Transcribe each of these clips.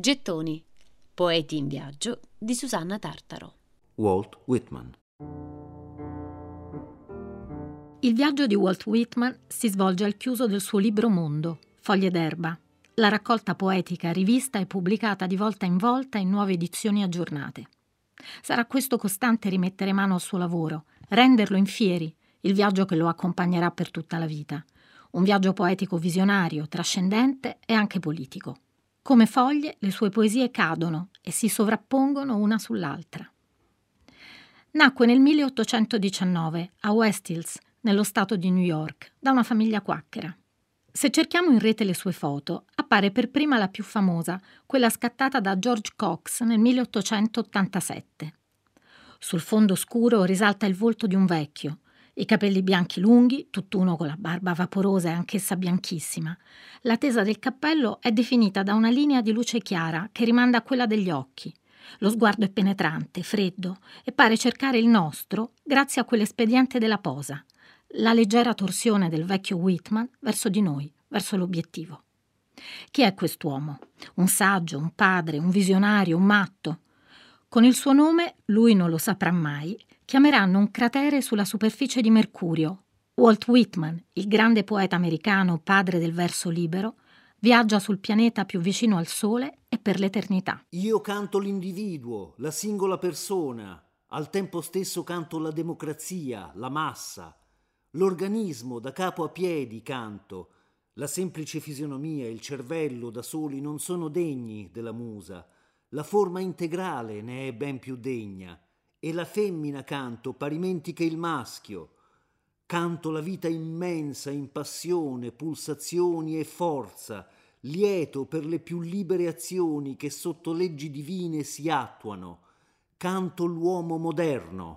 Gettoni. Poeti in viaggio di Susanna Tartaro. Walt Whitman. Il viaggio di Walt Whitman si svolge al chiuso del suo libro Mondo, Foglie d'erba, la raccolta poetica rivista e pubblicata di volta in volta in nuove edizioni aggiornate. Sarà questo costante rimettere mano al suo lavoro, renderlo in fieri, il viaggio che lo accompagnerà per tutta la vita. Un viaggio poetico visionario, trascendente e anche politico. Come foglie, le sue poesie cadono e si sovrappongono una sull'altra. Nacque nel 1819 a West Hills, nello stato di New York, da una famiglia quacchera. Se cerchiamo in rete le sue foto, appare per prima la più famosa, quella scattata da George Cox nel 1887. Sul fondo scuro risalta il volto di un vecchio, i capelli bianchi lunghi, tutt'uno con la barba vaporosa e anch'essa bianchissima. La tesa del cappello è definita da una linea di luce chiara che rimanda a quella degli occhi. Lo sguardo è penetrante, freddo e pare cercare il nostro grazie a quell'espediente della posa, la leggera torsione del vecchio Whitman verso di noi, verso l'obiettivo. Chi è quest'uomo? Un saggio, un padre, un visionario, un matto? Con il suo nome lui non lo saprà mai chiameranno un cratere sulla superficie di Mercurio. Walt Whitman, il grande poeta americano, padre del verso libero, viaggia sul pianeta più vicino al Sole e per l'eternità. Io canto l'individuo, la singola persona, al tempo stesso canto la democrazia, la massa, l'organismo da capo a piedi canto, la semplice fisionomia e il cervello da soli non sono degni della musa, la forma integrale ne è ben più degna e la femmina canto parimenti che il maschio. Canto la vita immensa in passione, pulsazioni e forza, lieto per le più libere azioni che sotto leggi divine si attuano. Canto l'uomo moderno.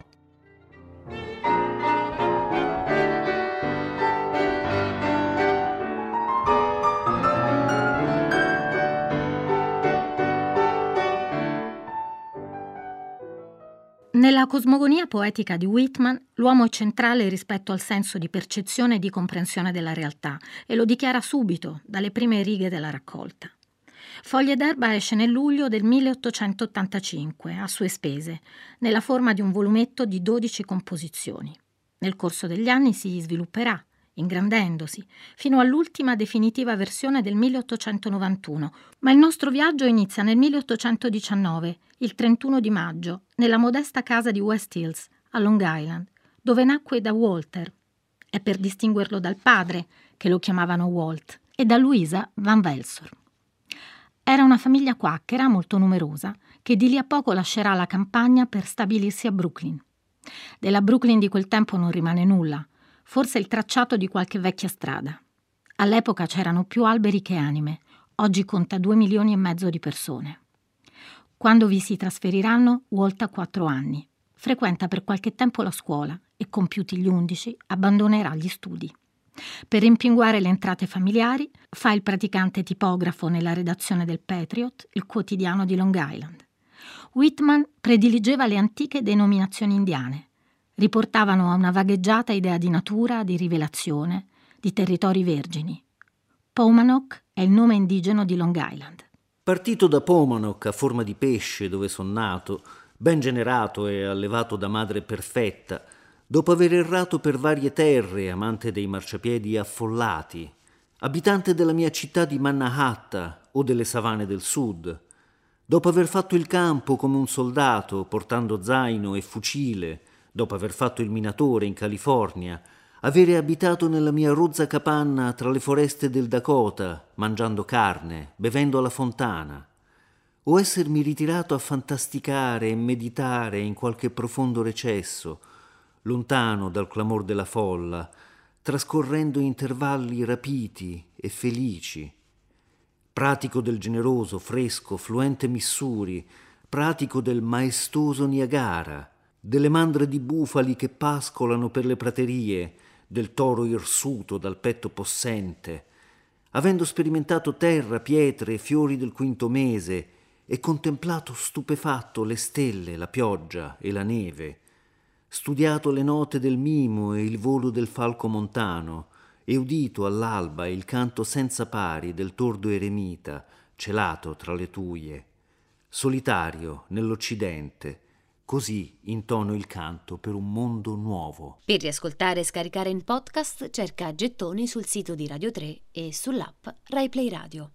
Nella cosmogonia poetica di Whitman, l'uomo è centrale rispetto al senso di percezione e di comprensione della realtà e lo dichiara subito, dalle prime righe della raccolta. Foglie d'erba esce nel luglio del 1885, a sue spese, nella forma di un volumetto di 12 composizioni. Nel corso degli anni si svilupperà, ingrandendosi, fino all'ultima definitiva versione del 1891, ma il nostro viaggio inizia nel 1819, il 31 di maggio, nella modesta casa di West Hills, a Long Island, dove nacque da Walter, e per distinguerlo dal padre, che lo chiamavano Walt, e da Louisa Van Velsor. Era una famiglia quacchera molto numerosa, che di lì a poco lascerà la campagna per stabilirsi a Brooklyn. Della Brooklyn di quel tempo non rimane nulla, forse il tracciato di qualche vecchia strada. All'epoca c'erano più alberi che anime, oggi conta due milioni e mezzo di persone. Quando vi si trasferiranno, Walt ha quattro anni. Frequenta per qualche tempo la scuola e, compiuti gli undici, abbandonerà gli studi. Per rimpinguare le entrate familiari, fa il praticante tipografo nella redazione del Patriot, il quotidiano di Long Island. Whitman prediligeva le antiche denominazioni indiane, riportavano a una vagheggiata idea di natura, di rivelazione, di territori vergini. Paumanok è il nome indigeno di Long Island. Partito da Paumanok a forma di pesce dove son nato, ben generato e allevato da madre perfetta, dopo aver errato per varie terre, amante dei marciapiedi affollati, abitante della mia città di Mannahatta o delle savane del sud, dopo aver fatto il campo come un soldato, portando zaino e fucile, dopo aver fatto il minatore in California, avere abitato nella mia rozza capanna tra le foreste del Dakota, mangiando carne, bevendo alla fontana, o essermi ritirato a fantasticare e meditare in qualche profondo recesso, lontano dal clamor della folla, trascorrendo intervalli rapiti e felici. Pratico del generoso, fresco, fluente Missuri, pratico del maestoso Niagara, delle mandre di bufali che pascolano per le praterie, del toro irsuto dal petto possente, avendo sperimentato terra, pietre e fiori del quinto mese e contemplato stupefatto le stelle, la pioggia e la neve, studiato le note del mimo e il volo del falco montano, e udito all'alba il canto senza pari del tordo eremita, celato tra le tuie, solitario nell'Occidente, così intono il canto per un mondo nuovo. Per riascoltare e scaricare in podcast cerca Gettoni sul sito di Radio 3 e sull'app RaiPlay Radio.